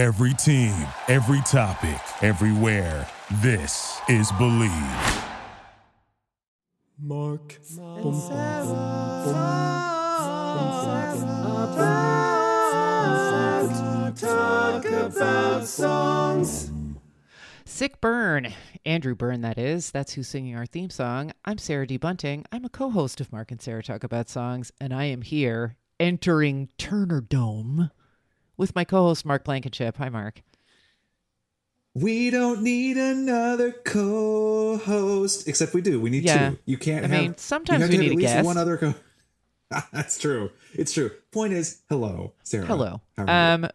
Every team, every topic, everywhere. This is Believe. Mark. Talk about songs. Sick Burn. Andrew Byrne, that is. That's who's singing our theme song. I'm Sarah D. Bunting. I'm a co host of Mark and Sarah Talk About Songs, and I am here entering Turner Dome with my co host, Mark Blankenship. Hi, Mark. We don't need another co-host, except we do. We need Yeah. two. You can't I have. mean, sometimes we need at a least guest. one other co. That's true. It's true. Point is, hello, Sarah. Hello. How are you? Um,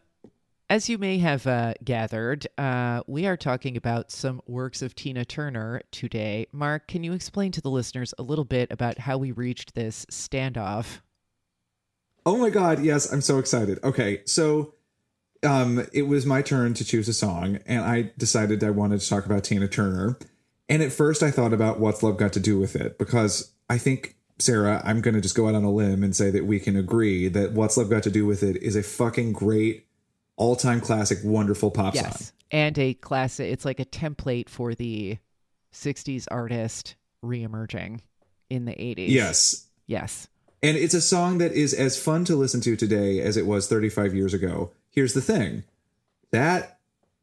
as you may have uh, gathered, uh, we are talking about some works of Tina Turner today. Mark, can you explain to the listeners a little bit about how we reached this standoff? Oh my god, yes, I'm so excited. Okay, so um it was my turn to choose a song and I decided I wanted to talk about Tina Turner. And at first I thought about what's love got to do with it because I think Sarah, I'm going to just go out on a limb and say that we can agree that what's love got to do with it is a fucking great all-time classic wonderful pop Yes. song. And a classic, it's like a template for the 60s artist reemerging in the 80s. Yes. Yes. And it's a song that is as fun to listen to today as it was 35 years ago. Here's the thing that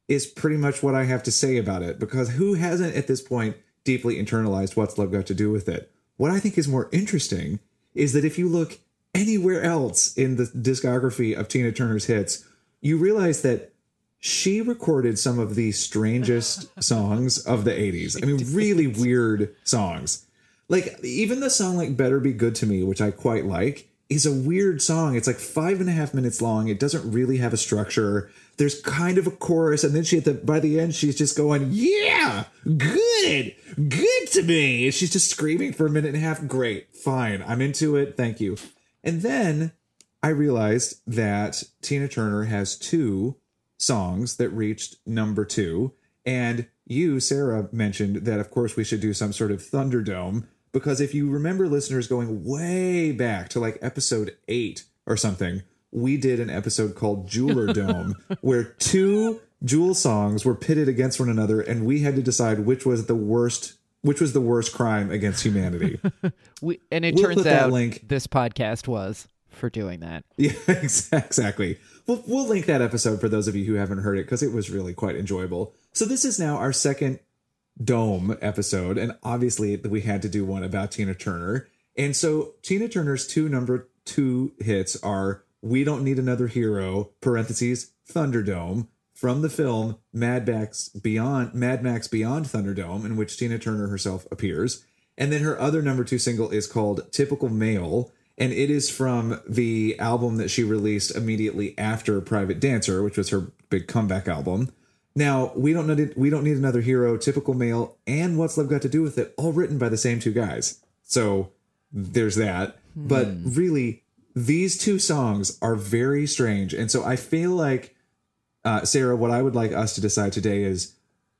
is pretty much what I have to say about it because who hasn't at this point deeply internalized what's love got to do with it? What I think is more interesting is that if you look anywhere else in the discography of Tina Turner's hits, you realize that she recorded some of the strangest songs of the 80s. I mean, really weird songs. Like, even the song like Better Be Good to Me, which I quite like, is a weird song. It's like five and a half minutes long. It doesn't really have a structure. There's kind of a chorus, and then she at the by the end, she's just going, Yeah, good, good to me. She's just screaming for a minute and a half. Great, fine. I'm into it. Thank you. And then I realized that Tina Turner has two songs that reached number two. And you, Sarah, mentioned that, of course, we should do some sort of Thunderdome. Because if you remember listeners going way back to like episode eight or something, we did an episode called Jeweler Dome where two Jewel songs were pitted against one another and we had to decide which was the worst which was the worst crime against humanity. We, and it We'll turns out link- this podcast was for doing that. Yeah, exactly. We'll, we'll link that episode for those of you who haven't heard it because it was really quite enjoyable. So, this is now our second Dome episode, and obviously, we had to do one about Tina Turner. And so, Tina Turner's two number two hits are We Don't Need Another Hero, parentheses, Thunderdome, from the film Mad Max Beyond Mad Max Beyond Thunderdome, in which Tina Turner herself appears. And then her other number two single is called Typical Male, and it is from the album that she released immediately after Private Dancer, which was her big comeback album. Now, we don't need we don't need another hero, typical male, and what's love got to do with it, all written by the same two guys. So there's that. But really, these two songs are very strange. And so I feel like uh, Sarah, what I would like us to decide today is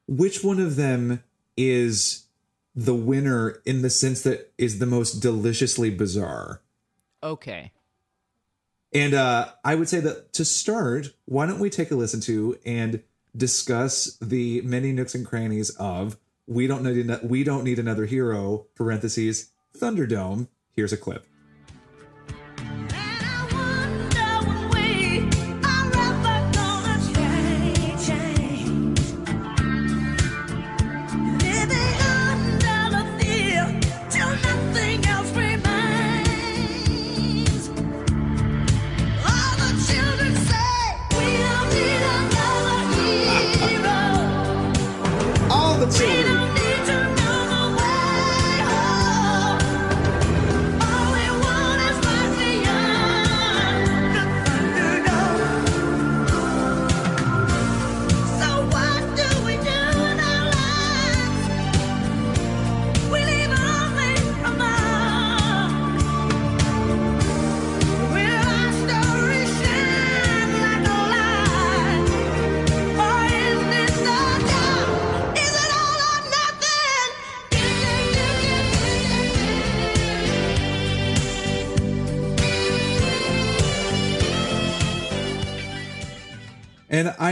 which one of them is the winner in the sense that is the most deliciously bizarre. Okay. And uh, I would say that to start, why don't we take a listen to and discuss the many nooks and crannies of we don't need we don't need another hero parentheses Thunderdome. Here's a clip.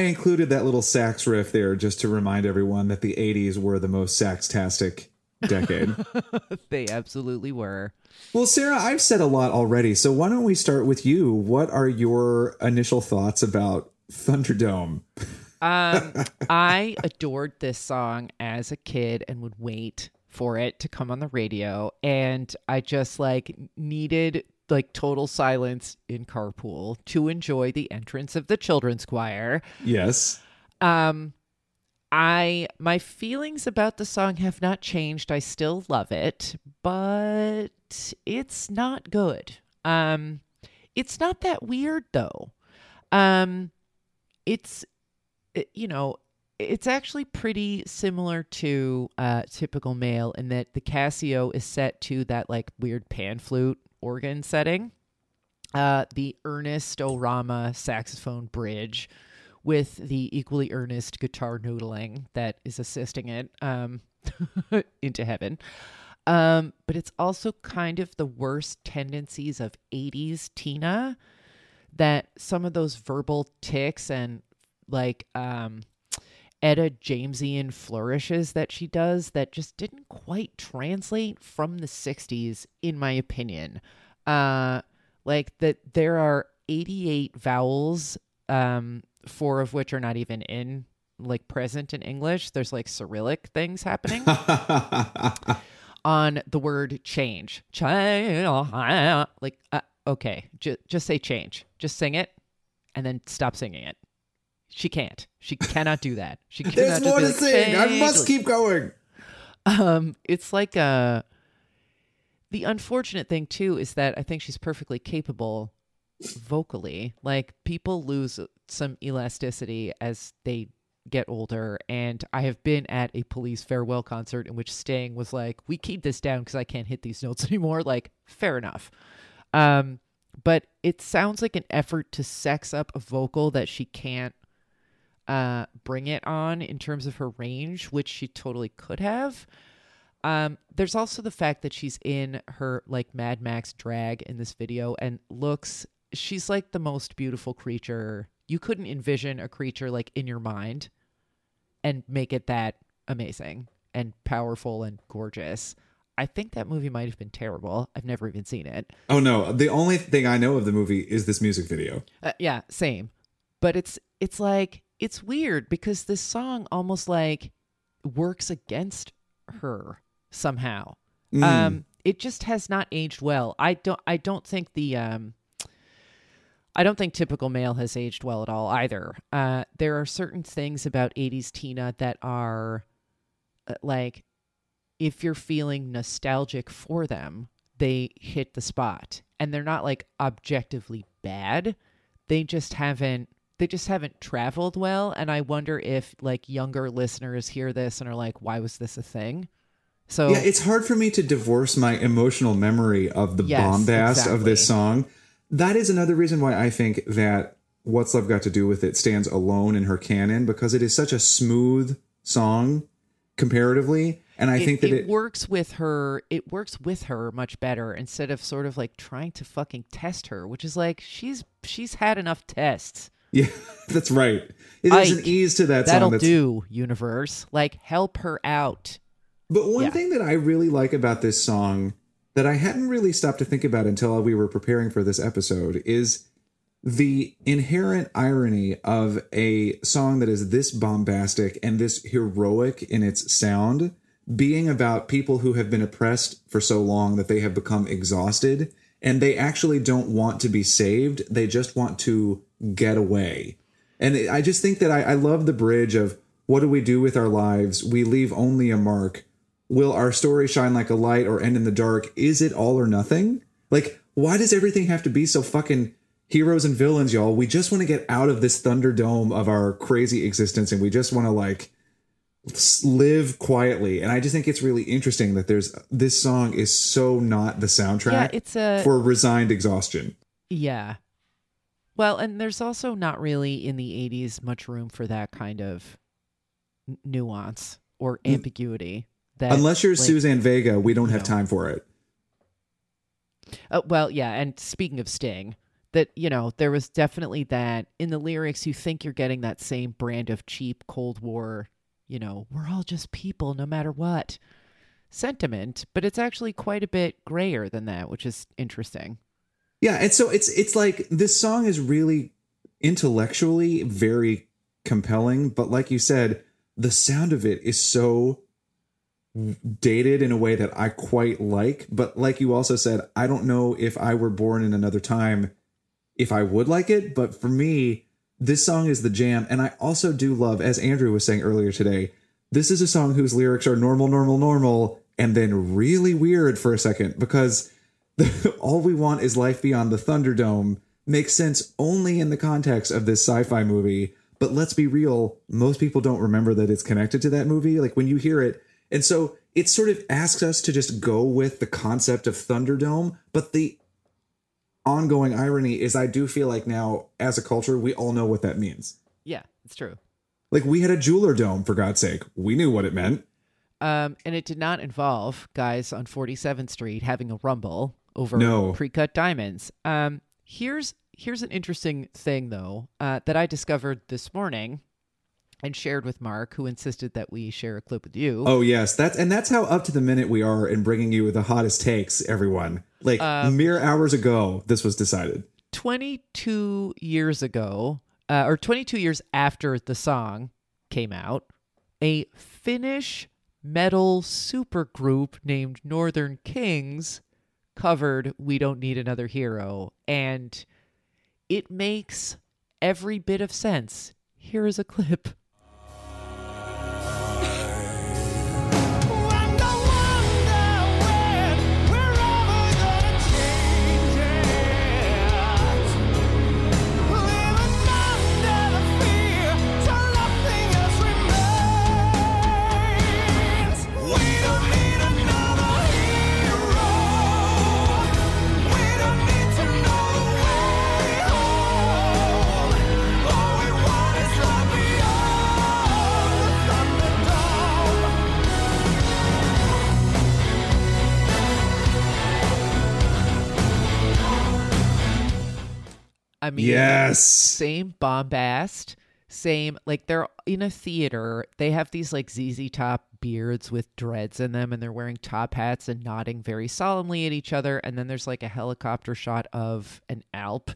I included that little sax riff there just to remind everyone that the 80s were the most sax-tastic decade. They absolutely were. well, Sarah, I've said a lot already, so why don't we start with you? What are your initial thoughts about Thunderdome? Um, I adored this song as a kid and would wait for it to come on the radio. And I just like needed like total silence in carpool to enjoy the entrance of the children's choir. Yes. Um, I my feelings about the song have not changed. I still love it, but it's not good. Um, it's not that weird though. Um, it's you know it's actually pretty similar to uh typical male in that the Casio is set to that like weird pan flute organ setting. Uh, the Ernest Orama saxophone bridge with the equally earnest guitar noodling that is assisting it um, into heaven. Um, but it's also kind of the worst tendencies of 80s Tina that some of those verbal ticks and like um, Etta Jamesian flourishes that she does that just didn't quite translate from the 60s, in my opinion. Uh, like that there are 88 vowels um four of which are not even in like present in english. There's like cyrillic things happening on the word change. Change like uh, okay. J- just say change. Just sing it and then stop singing it she can't. She cannot do that. She cannot There's more to like, sing. I must keep going. um it's like uh the unfortunate thing too is that i think she's perfectly capable vocally. Like people lose some elasticity as they get older. And i have been at a police farewell concert in which sting was like we keep this down because i can't hit these notes anymore. Like fair enough. Um but it sounds like an effort to sex up a vocal that she can't uh bring it on in terms of her range which she totally could have. Um there's also the fact that she's in her like mad max drag in this video and looks she's like the most beautiful creature. You couldn't envision a creature like in your mind and make it that amazing and powerful and gorgeous. I think that movie might have been terrible. I've never even seen it. Oh no, the only thing I know of the movie is this music video. Uh, yeah, same. But it's it's like it's weird because this song almost like works against her somehow. Mm. Um it just has not aged well. I don't I don't think the um I don't think typical male has aged well at all either. Uh there are certain things about 80s Tina that are uh, like if you're feeling nostalgic for them, they hit the spot. And they're not like objectively bad. They just haven't they just haven't traveled well and I wonder if like younger listeners hear this and are like why was this a thing? So Yeah, it's hard for me to divorce my emotional memory of the Yes, bombast of this song. That is another reason why I think that What's Love Got to Do with It stands alone in her canon because it is such a smooth song comparatively. And I it, think that it it, works with her it works with her much better instead of sort of like trying to fucking test her, which is like she's she's had enough tests. Yeah, that's right. There's an ease to that song. That'll song. That's, do, universe. Like help her out. But one Yeah. thing that I really like about this song that I hadn't really stopped to think about until we were preparing for this episode is the inherent irony of a song that is this bombastic and this heroic in its sound being about people who have been oppressed for so long that they have become exhausted and they actually don't want to be saved. They just want to get away. And I just think that I, I love the bridge of what do we do with our lives? We leave only a mark. Will our story shine like a light or end in the dark? Is it all or nothing? Like, why does everything have to be so fucking heroes and villains, y'all? We just want to get out of this thunderdome of our crazy existence and we just want to like live quietly. And I just think it's really interesting that there's this song is so not the soundtrack Yeah, it's a for resigned exhaustion. Yeah. Well, and there's also not really in the 80s much room for that kind of nuance or ambiguity. That Unless you're like- Suzanne Vega, we don't have no. time for it. Uh, well, yeah, and speaking of Sting, that you know there was definitely that in the lyrics you think you're getting that same brand of cheap cold war you know we're all just people no matter what sentiment but it's actually quite a bit grayer than that which is interesting Yeah, and so it's it's like this song is really intellectually very compelling, but like you said, the sound of it is so dated in a way that I quite like. But like you also said, I don't know if I were born in another time if I would like it. But for me, this song is the jam. And I also do love, as Andrew was saying earlier today, this is a song whose lyrics are normal, normal, normal, and then really weird for a second because the, all we want is life beyond the Thunderdome makes sense only in the context of this sci-fi movie. But let's be real, most people don't remember that it's connected to that movie. Like when you hear it, and so it sort of asks us to just go with the concept of Thunderdome, but the ongoing irony is I do feel like now as a culture we all know what that means. yeah it's true Like we had a jeweler dome for God's sake. We knew what it meant. um and it did not involve guys on 47th street having a rumble over No. pre-cut diamonds um here's here's an interesting thing though uh, that i discovered this morning and shared with mark who insisted that we share a clip with you Oh yes, that's and that's how up to the minute we are in bringing you the hottest takes, everyone. Like mere hours ago, this was decided. 22 years ago, uh, or 22 years after the song came out, a Finnish metal supergroup named Northern Kings covered We Don't Need Another Hero. And it makes every bit of sense. Here is a clip. I mean, Yes. same bombast, same like they're in a theater. They have these like ZZ Top beards with dreads in them, and they're wearing top hats and nodding very solemnly at each other. And then there's like a helicopter shot of an Alp,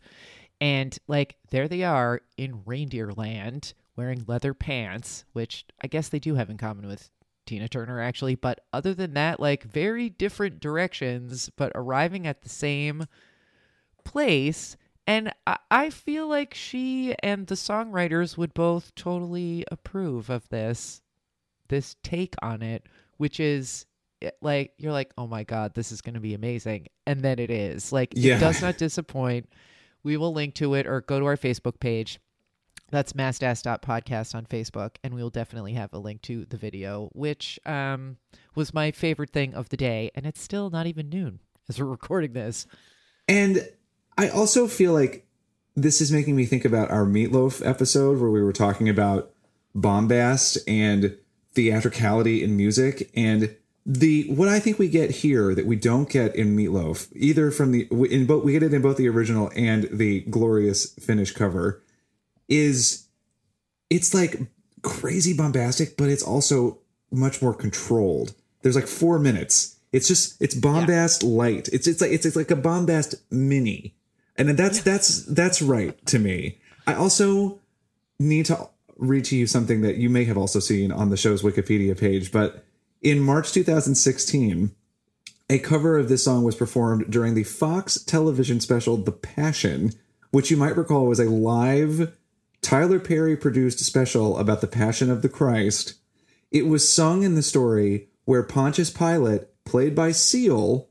and like there they are in reindeer land wearing leather pants, which I guess they do have in common with Tina Turner actually. But other than that, like very different directions, but arriving at the same place. And I, feel like she and the songwriters would both totally approve of this this take on it, which is eh, like you're like, oh my god, this is going to be amazing, and then it is. Like Yeah. it does not disappoint. We will link to it or go to our Facebook page. That's mastass.podcast on Facebook, and we will definitely have a link to the video, which um, was my favorite thing of the day, and it's still not even noon as we're recording this. And I also feel like this is making me think about our meatloaf episode where we were talking about bombast and theatricality in music and the what I think we get here that we don't get in meatloaf either from the in both we get it in both the original and the glorious Finnish cover is it's like crazy bombastic but it's also much more controlled. There's like 4 minutes. It's just it's bombast light. It's it's like it's, it's like a bombast mini and that's that's that's right to me. I also need to read to you something that you may have also seen on the show's wikipedia page but in march 2016 a cover of this song was performed during the Fox television special The Passion, which you might recall was a live Tyler Perry produced special about the Passion of the Christ. It was sung in the story where Pontius Pilate, played by Seal,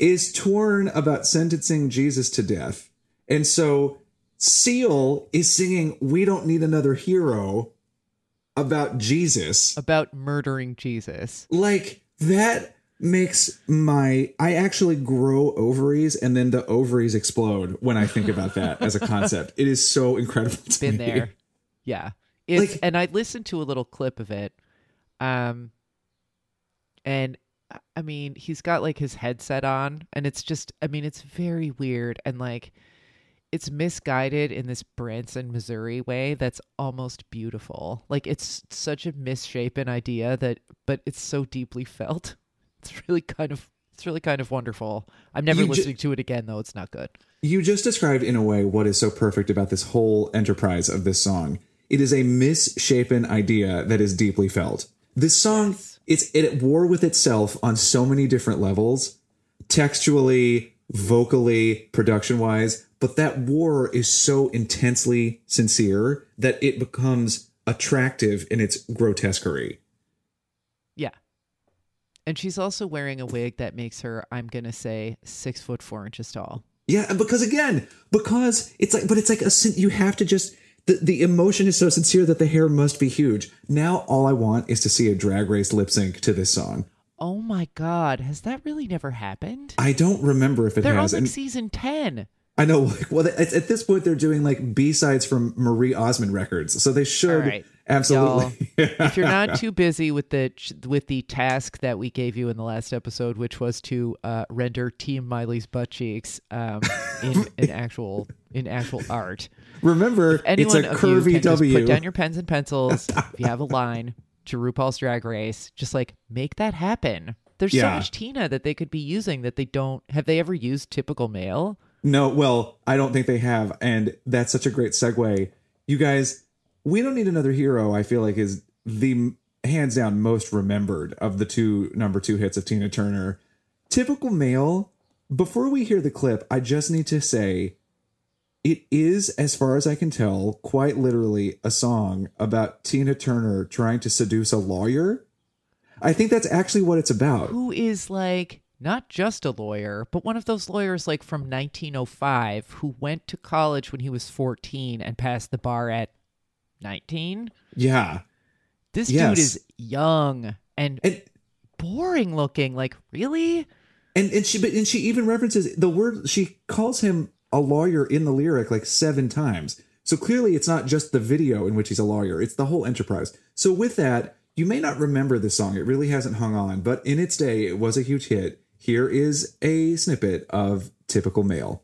is torn about sentencing Jesus to death. And so Seal is singing We Don't Need Another Hero about Jesus About murdering Jesus. like that makes my I actually grow ovaries and then the ovaries explode when I think about that as a concept. It is so incredible to been me. there. Yeah. It's Like- and I listened to a little clip of it. Um and I mean, he's got like his headset on, and it's just, I mean, it's very weird and like it's misguided in this Branson, Missouri way that's almost beautiful. Like it's such a misshapen idea that, but it's so deeply felt. It's really kind of, it's really kind of wonderful. I'm never You ju- listening to it again though. It's not good. You just described in a way what is so perfect about this whole enterprise of this song. It is a misshapen idea that is deeply felt. This song, it's at war with itself on so many different levels, textually, vocally, production wise. But that war is so intensely sincere that it becomes attractive in its grotesquerie. Yeah. And she's also wearing a wig that makes her, I'm gonna say, six foot four inches tall. Yeah, and because again, because it's like, but it's like a sin- you have to just the the emotion is so sincere that the hair must be huge. Now all I want is to see a drag race lip sync to this song. Oh my god, has that really never happened? I don't remember if it They're on has, like and season ten. I know. Like, well, at, at this point, they're doing like B sides from Marie Osmond records, so they should right. absolutely. if you're not too busy with the with the task that we gave you in the last episode, which was to uh, render Team Miley's butt cheeks um, in actual in actual art, Remember, it's anyone a of you curvy W. put down your pens and pencils. if you have a line to RuPaul's Drag Race, just like make that happen. There's so much Tina that they could be using that they don't. Have they ever used typical male? No, well, I don't think they have, and that's such a great segue. You guys, we don't need another hero. I feel like is the hands down most remembered of the two number two hits of Tina Turner. Typical male. Before we hear the clip, I just need to say, it is, as far as I can tell, quite literally a song about Tina Turner trying to seduce a lawyer. I think that's actually what it's about. who is like not just a lawyer, but one of those lawyers like from 1905 who went to college when he was 14 and passed the bar at 19. Yeah, This Yes. dude is young and and boring looking. Like, really? And and she but and she even references the word she calls him a lawyer in the lyric like seven times. So clearly it's not just the video in which he's a lawyer, it's the whole enterprise. So with that, you may not remember this song. It really hasn't hung on, but in its day it was a huge hit. Here is a snippet of typical male.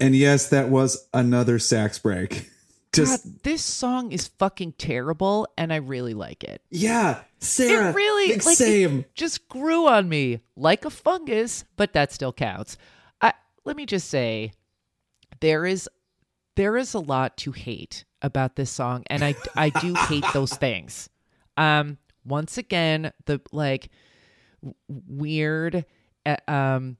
And yes, that was another sax break. Just God, this song is fucking terrible, and I really like it. yeah, Sarah. it really like, same. it just grew on me like a fungus, but that still counts. I, let me just say, there is there is a lot to hate about this song, and I I do hate those things. Um, once again, the like weird, uh, um.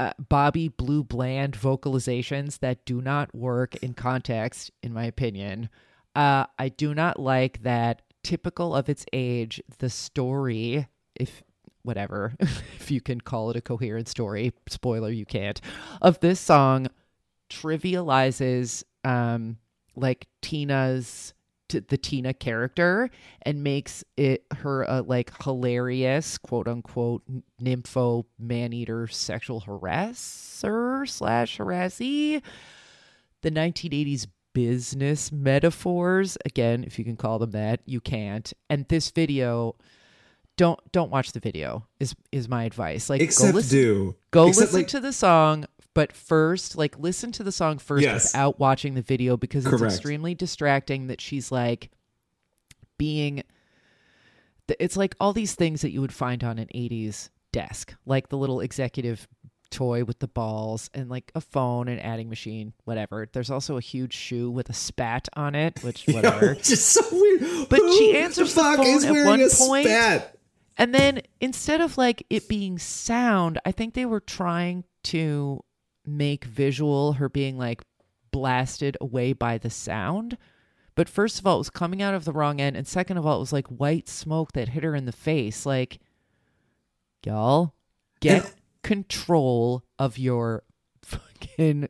Uh, Bobby Blue Bland vocalizations that do not work in context, in my opinion. Uh, I do not like that typical of its age, the story, if whatever, if you can call it a coherent story, spoiler, you can't, of this song trivializes um like Tina's t- the Tina character and makes it her a like hilarious quote unquote nympho man eater sexual harasser slash harassee the 1980s business metaphors again if you can call them that you can't and this video don't don't watch the video. Is is my advice. Like Except go listen, do. go Except, listen like- to the song, but first, like listen to the song first Yes. without watching the video because it's Correct. extremely distracting. That she's like being. It's like all these things that you would find on an '80s desk, like the little executive toy with the balls and like a phone and adding machine, whatever. There's also a huge shoe with a spat on it, which whatever. It's just so weird. But Who she answers the fuck phone is at one a point. spat? And then instead of like it being sound, I think they were trying to make visual her being like blasted away by the sound. But first of all, it was coming out of the wrong end. And second of all, it was like white smoke that hit her in the face. Like, y'all, get control of your fucking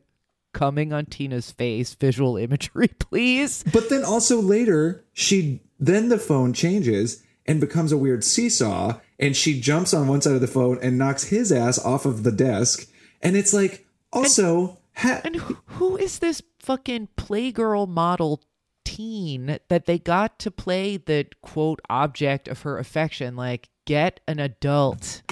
coming on Tina's face visual imagery, please. But then also later, she then the phone changes and becomes a weird seesaw, and she jumps on one side of the phone and knocks his ass off of the desk. And it's like also ha- And who, who is this fucking playgirl model teen that they got to play the quote object of her affection? Like, get an adult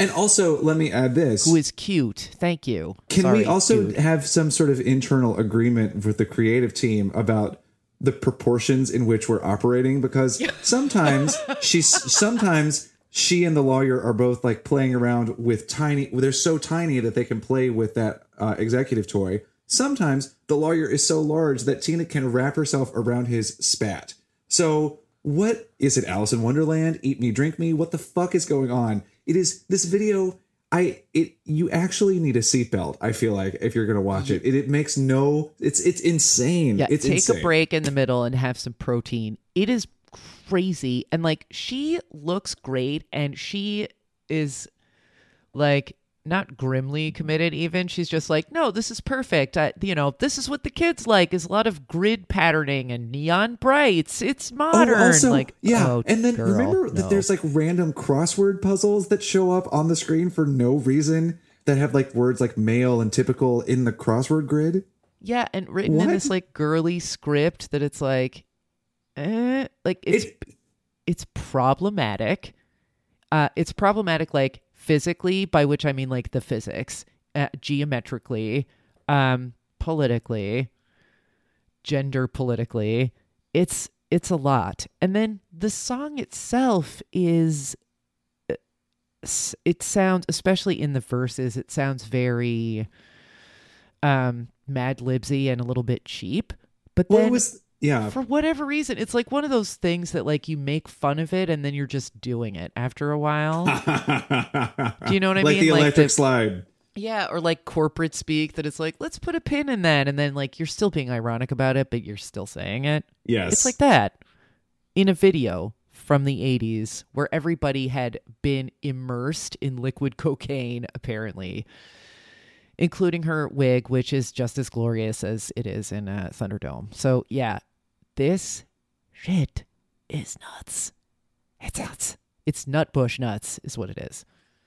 and also let me add this. who is cute. Thank you. Can Sorry, we also have some sort of internal agreement with the creative team about the proportions in which we're operating? Because sometimes she's sometimes she and the lawyer are both like playing around with tiny. They're so tiny that they can play with that uh, executive toy. Sometimes the lawyer is so large that Tina can wrap herself around his spat. So what is it? Alice in Wonderland? Eat me, drink me? What the fuck is going on? It is this video. I it you actually need a seatbelt. I feel like if you're gonna watch it, it, it makes no. It's it's insane. Yeah, it's take insane. a break in the middle and have some protein. It is crazy. And like she looks great and she is like not grimly committed even. She's just like, "No, this is perfect. I, you know, this is what the kids like is a lot of grid patterning and neon brights. It's oh, modern." Oh, also, like, yeah, oh, and then girl, remember no. that there's like random crossword puzzles that show up on the screen for no reason that have like words like male and typical in the crossword grid. Yeah, and written in this like girly script that it's like eh, like it's It- it's problematic. Uh it's problematic like physically, by which I mean like the physics, uh, geometrically, um politically, gender politically. It's it's a lot. And then the song itself is uh, it sounds especially in the verses it sounds very um mad libsy and a little bit cheap but Well, then was yeah. for whatever reason it's like one of those things that like you make fun of it and then you're just doing it after a while Do you know what I mean? like mean? the Like electric the- slide. yeah or like corporate speak that it's like let's put a pin in that and then like you're still being ironic about it but you're still saying it Yes, it's like that in a video from the 80s where everybody had been immersed in liquid cocaine, apparently, including her wig, which is just as glorious as it is in uh, Thunderdome. So, yeah, this shit is nuts. It's nuts. It's nutbush nuts, is what it is.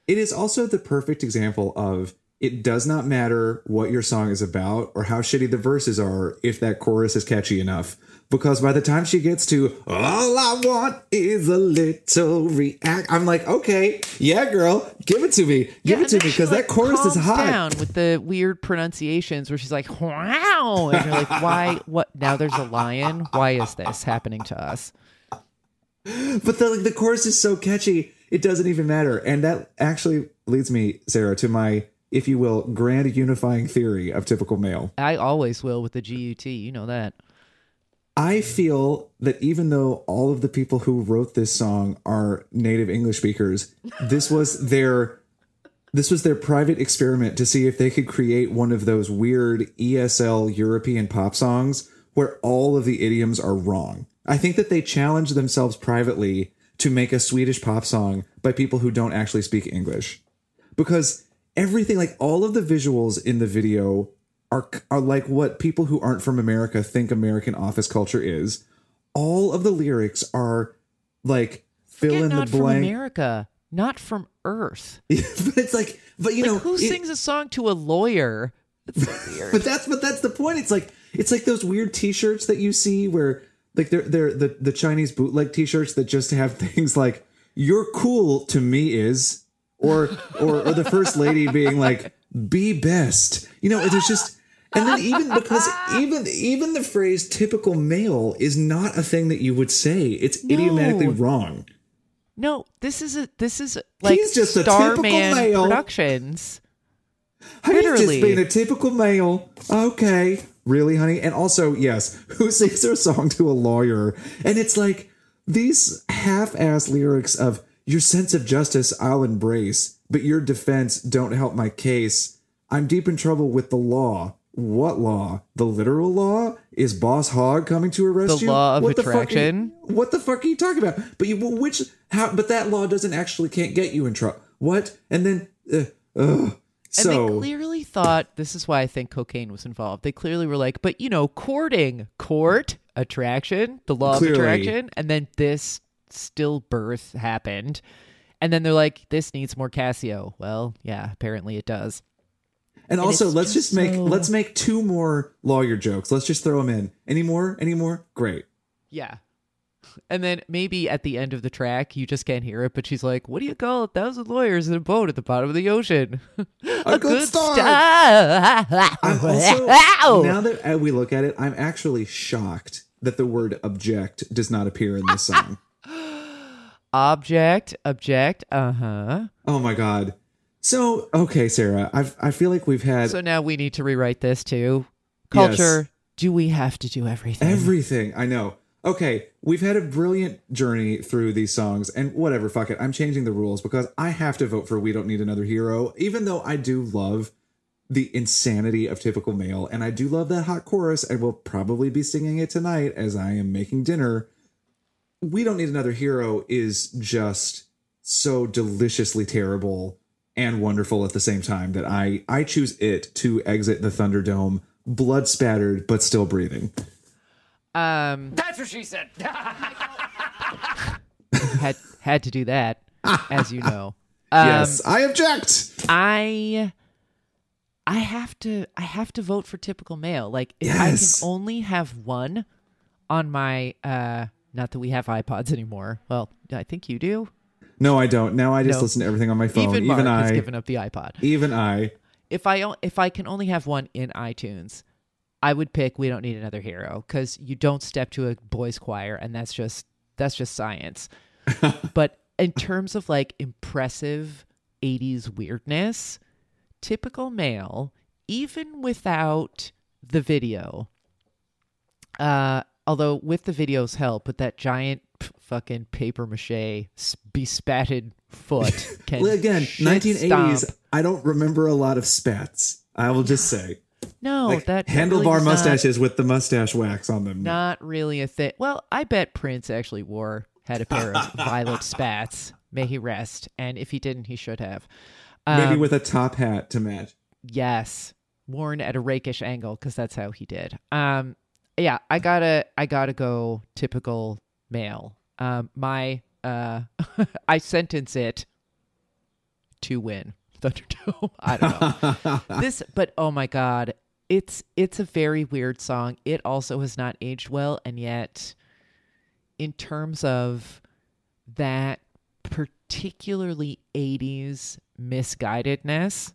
It is also the perfect example of it does not matter what your song is about or how shitty the verses are if that chorus is catchy enough. Because by the time she gets to all I want is a little react, I'm like, okay, yeah, girl, give it to me, give Yeah, it to me because like, that chorus is hot. down with the weird pronunciations where she's like, wow. And you're like, why? What? Now there's a lion? Why is this happening to us? But the like, the chorus is so catchy, it doesn't even matter. And that actually leads me, Sarah, to my, if you will, grand unifying theory of typical male. I always will with the GUT. You know that. I feel that even though all of the people who wrote this song are native English speakers, this was their this was their private experiment to see if they could create one of those weird ESL European pop songs where all of the idioms are wrong. I think that they challenged themselves privately to make a Swedish pop song by people who don't actually speak English. Because everything like all of the visuals in the video are are like what people who aren't from America think American office culture is. All of the lyrics are like fill Get in the not from blank. America, not from Earth. but it's like, but you Like, know, who it- sings a song to a lawyer? Weird. But that's but that's the point. It's like it's like those weird T-shirts that you see where like they're they're the the Chinese bootleg T-shirts that just have things like you're cool to me is or or or the first lady being like be best you know there's just and then even because even even the phrase typical male is not a thing that you would say it's No. idiomatically wrong No, this is a this is like He's just Starman male. Productions. He's Literally. just being a typical male. Okay. Really, honey? And also, yes, who sings their song to a lawyer? And it's like these half ass lyrics of your sense of justice I'll embrace, but your defense don't help my case. I'm deep in trouble with the law. What law? The literal law? Is Boss Hog coming to arrest The you? law of What the fuck you- attraction? what the fuck are you talking about? But you, which, how, but that law doesn't actually can't get you in trouble. What? And then, uh, ugh. And So, they clearly thought this is why I think cocaine was involved. They clearly were like, but you know, courting, court, attraction, the law Clearly. of attraction, and then this stillbirth happened. And then they're like, this needs more Casio. Well, yeah, apparently it does. And also, let's just just make so- let's make two more lawyer jokes. Let's just throw them in. Any more? Any more? Great. Yeah. And then maybe at the end of the track, you just can't hear it, but she's like, What do you call a thousand lawyers in a boat at the bottom of the ocean? A, good, start. start. I'm also Ow! now that uh, we look at it, I'm actually shocked that the word object does not appear in this song. Object, object, uh huh. oh my god. So okay, Sarah, I I feel like we've had So now we need to rewrite this too. Yes. Culture. Do we have to do everything? Everything. I know. Okay, we've had a brilliant journey through these songs, and whatever, fuck it. I'm changing the rules because I have to vote for We Don't Need Another Hero, even though I do love the insanity of typical male, and I do love that hot chorus, and will probably be singing it tonight as I am making dinner. We Don't Need Another Hero is just so deliciously terrible and wonderful at the same time that I I choose it to exit the Thunderdome blood spattered but still breathing. Um, That's what she said. had had to do that, as you know. Um, yes, I object. I I have to I have to vote for typical male. Like if Yes. I can only have one on my uh not that we have iPods anymore. Well, I think you do. No, I don't. Now I just No. listen to everything on my phone. Even Even, Mark has I. given up the iPod. even I. If I o- if I can only have one in iTunes, I would pick We Don't Need Another Hero cuz you don't step to a boys choir and that's just that's just science. but in terms of like impressive 80s weirdness, typical male, even without the video, uh, although with the video's help, with that giant fucking paper mache bespatted foot can Well, Again, shit 1980s. stomp. I don't remember a lot of spats. I will just say, No, like that handlebar really was not- mustaches with the mustache wax on them. Not really a thing. Well, I bet Prince actually wore had a pair of violet spats. May he rest. And if he didn't, he should have. Maybe Um, with a top hat to match. Yes, worn at a rakish angle because that's how he did. Um, yeah, I gotta, I gotta go typical male. Um, my, uh, I sentence it to win Thunderdome. I don't know this, but oh my god, it's it's a very weird song. It also has not aged well, and yet, in terms of that particularly 80s misguidedness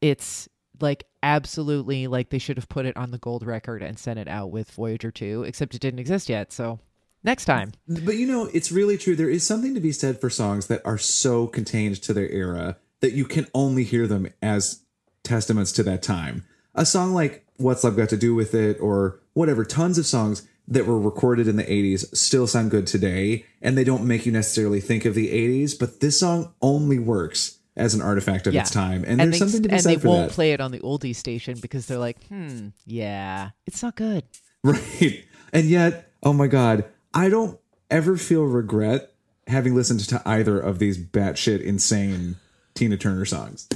it's like absolutely like they should have put it on the gold record and sent it out with Voyager 2 except it didn't exist yet so next time But you know, it's really true. There is something to be said for songs that are so contained to their era that you can only hear them as testaments to that time. A song like What's Love Got to Do with It or whatever, tons of songs that were recorded in the 80s still sound good today and they don't make you necessarily think of the 80s, but this song only works as an artifact of yeah its time. And, there's they, something to be and said they for won't that. play it on the oldie station because they're like hmm yeah it's not good Right. And yet, oh my God, I don't ever feel regret having listened to either of these batshit insane Tina Turner songs.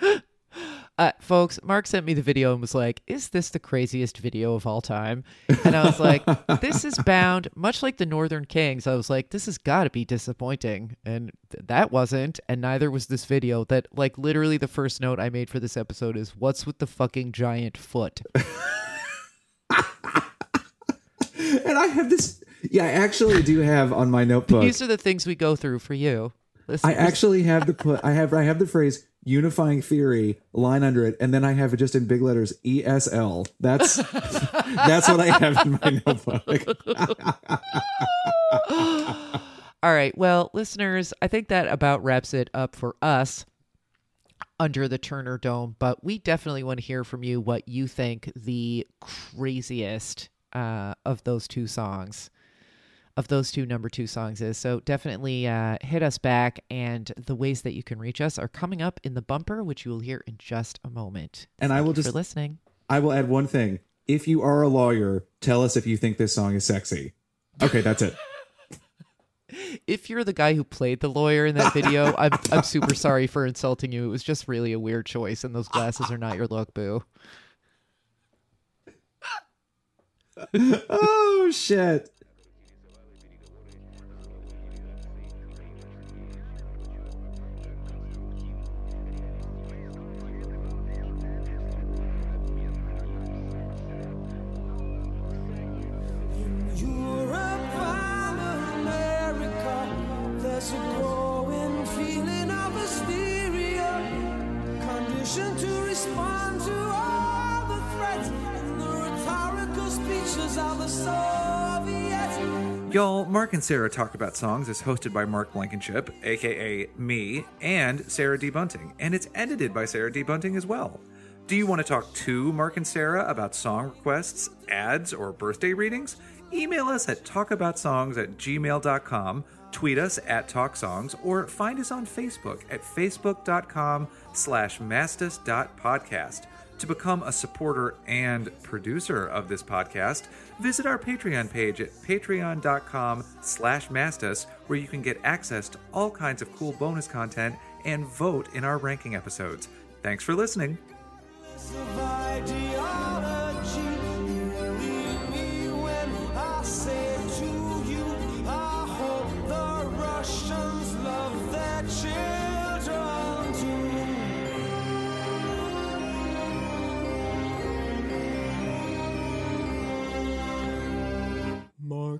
uh, folks, Mark sent me the video and was like, "Is this the craziest video of all time?" And I was like, "This is bound, much like the Northern Kings." I was like, "This has got to be disappointing," and th- that wasn't, and neither was this video. That like literally the first note I made for this episode is, "What's with the fucking giant foot?" And I have this Yeah, I actually do have on my notebook. These are the things we go through for you. Listen, I actually have the put. I have I have the phrase unifying theory line under it, and then I have it just in big letters ESL. That's that's what I have in my notebook. All right. Well, listeners, I think that about wraps it up for us under the Turner Dome, but we definitely want to hear from you what you think the craziest uh, of those two songs, of those two number two songs is. So definitely uh, hit us back, and the ways that you can reach us are coming up in the bumper, which you will hear in just a moment. And I will just- for listening. I will add one thing. If you are a lawyer, tell us if you think this song is sexy. Okay, that's it. If you're the guy who played the lawyer in that video, I'm I'm super sorry for insulting you. It was just really a weird choice, and those glasses are not your look, boo. Oh shit. Y'all, Mark and Sarah Talk About Songs is hosted by Mark Blankenship, aka me, and Sarah D. Bunting, and it's edited by Sarah D. Bunting as well. Do you want to talk to Mark and Sarah about song requests, ads, or birthday readings? Email us at talkaboutsongs at gmail.com, tweet us at talksongs, or find us on Facebook at facebook.com slash mastas.podcast. To become a supporter and producer of this podcast, visit our Patreon page at patreon.com slash mastas, where you can get access to all kinds of cool bonus content and vote in our ranking episodes. Thanks for listening. Russians love their children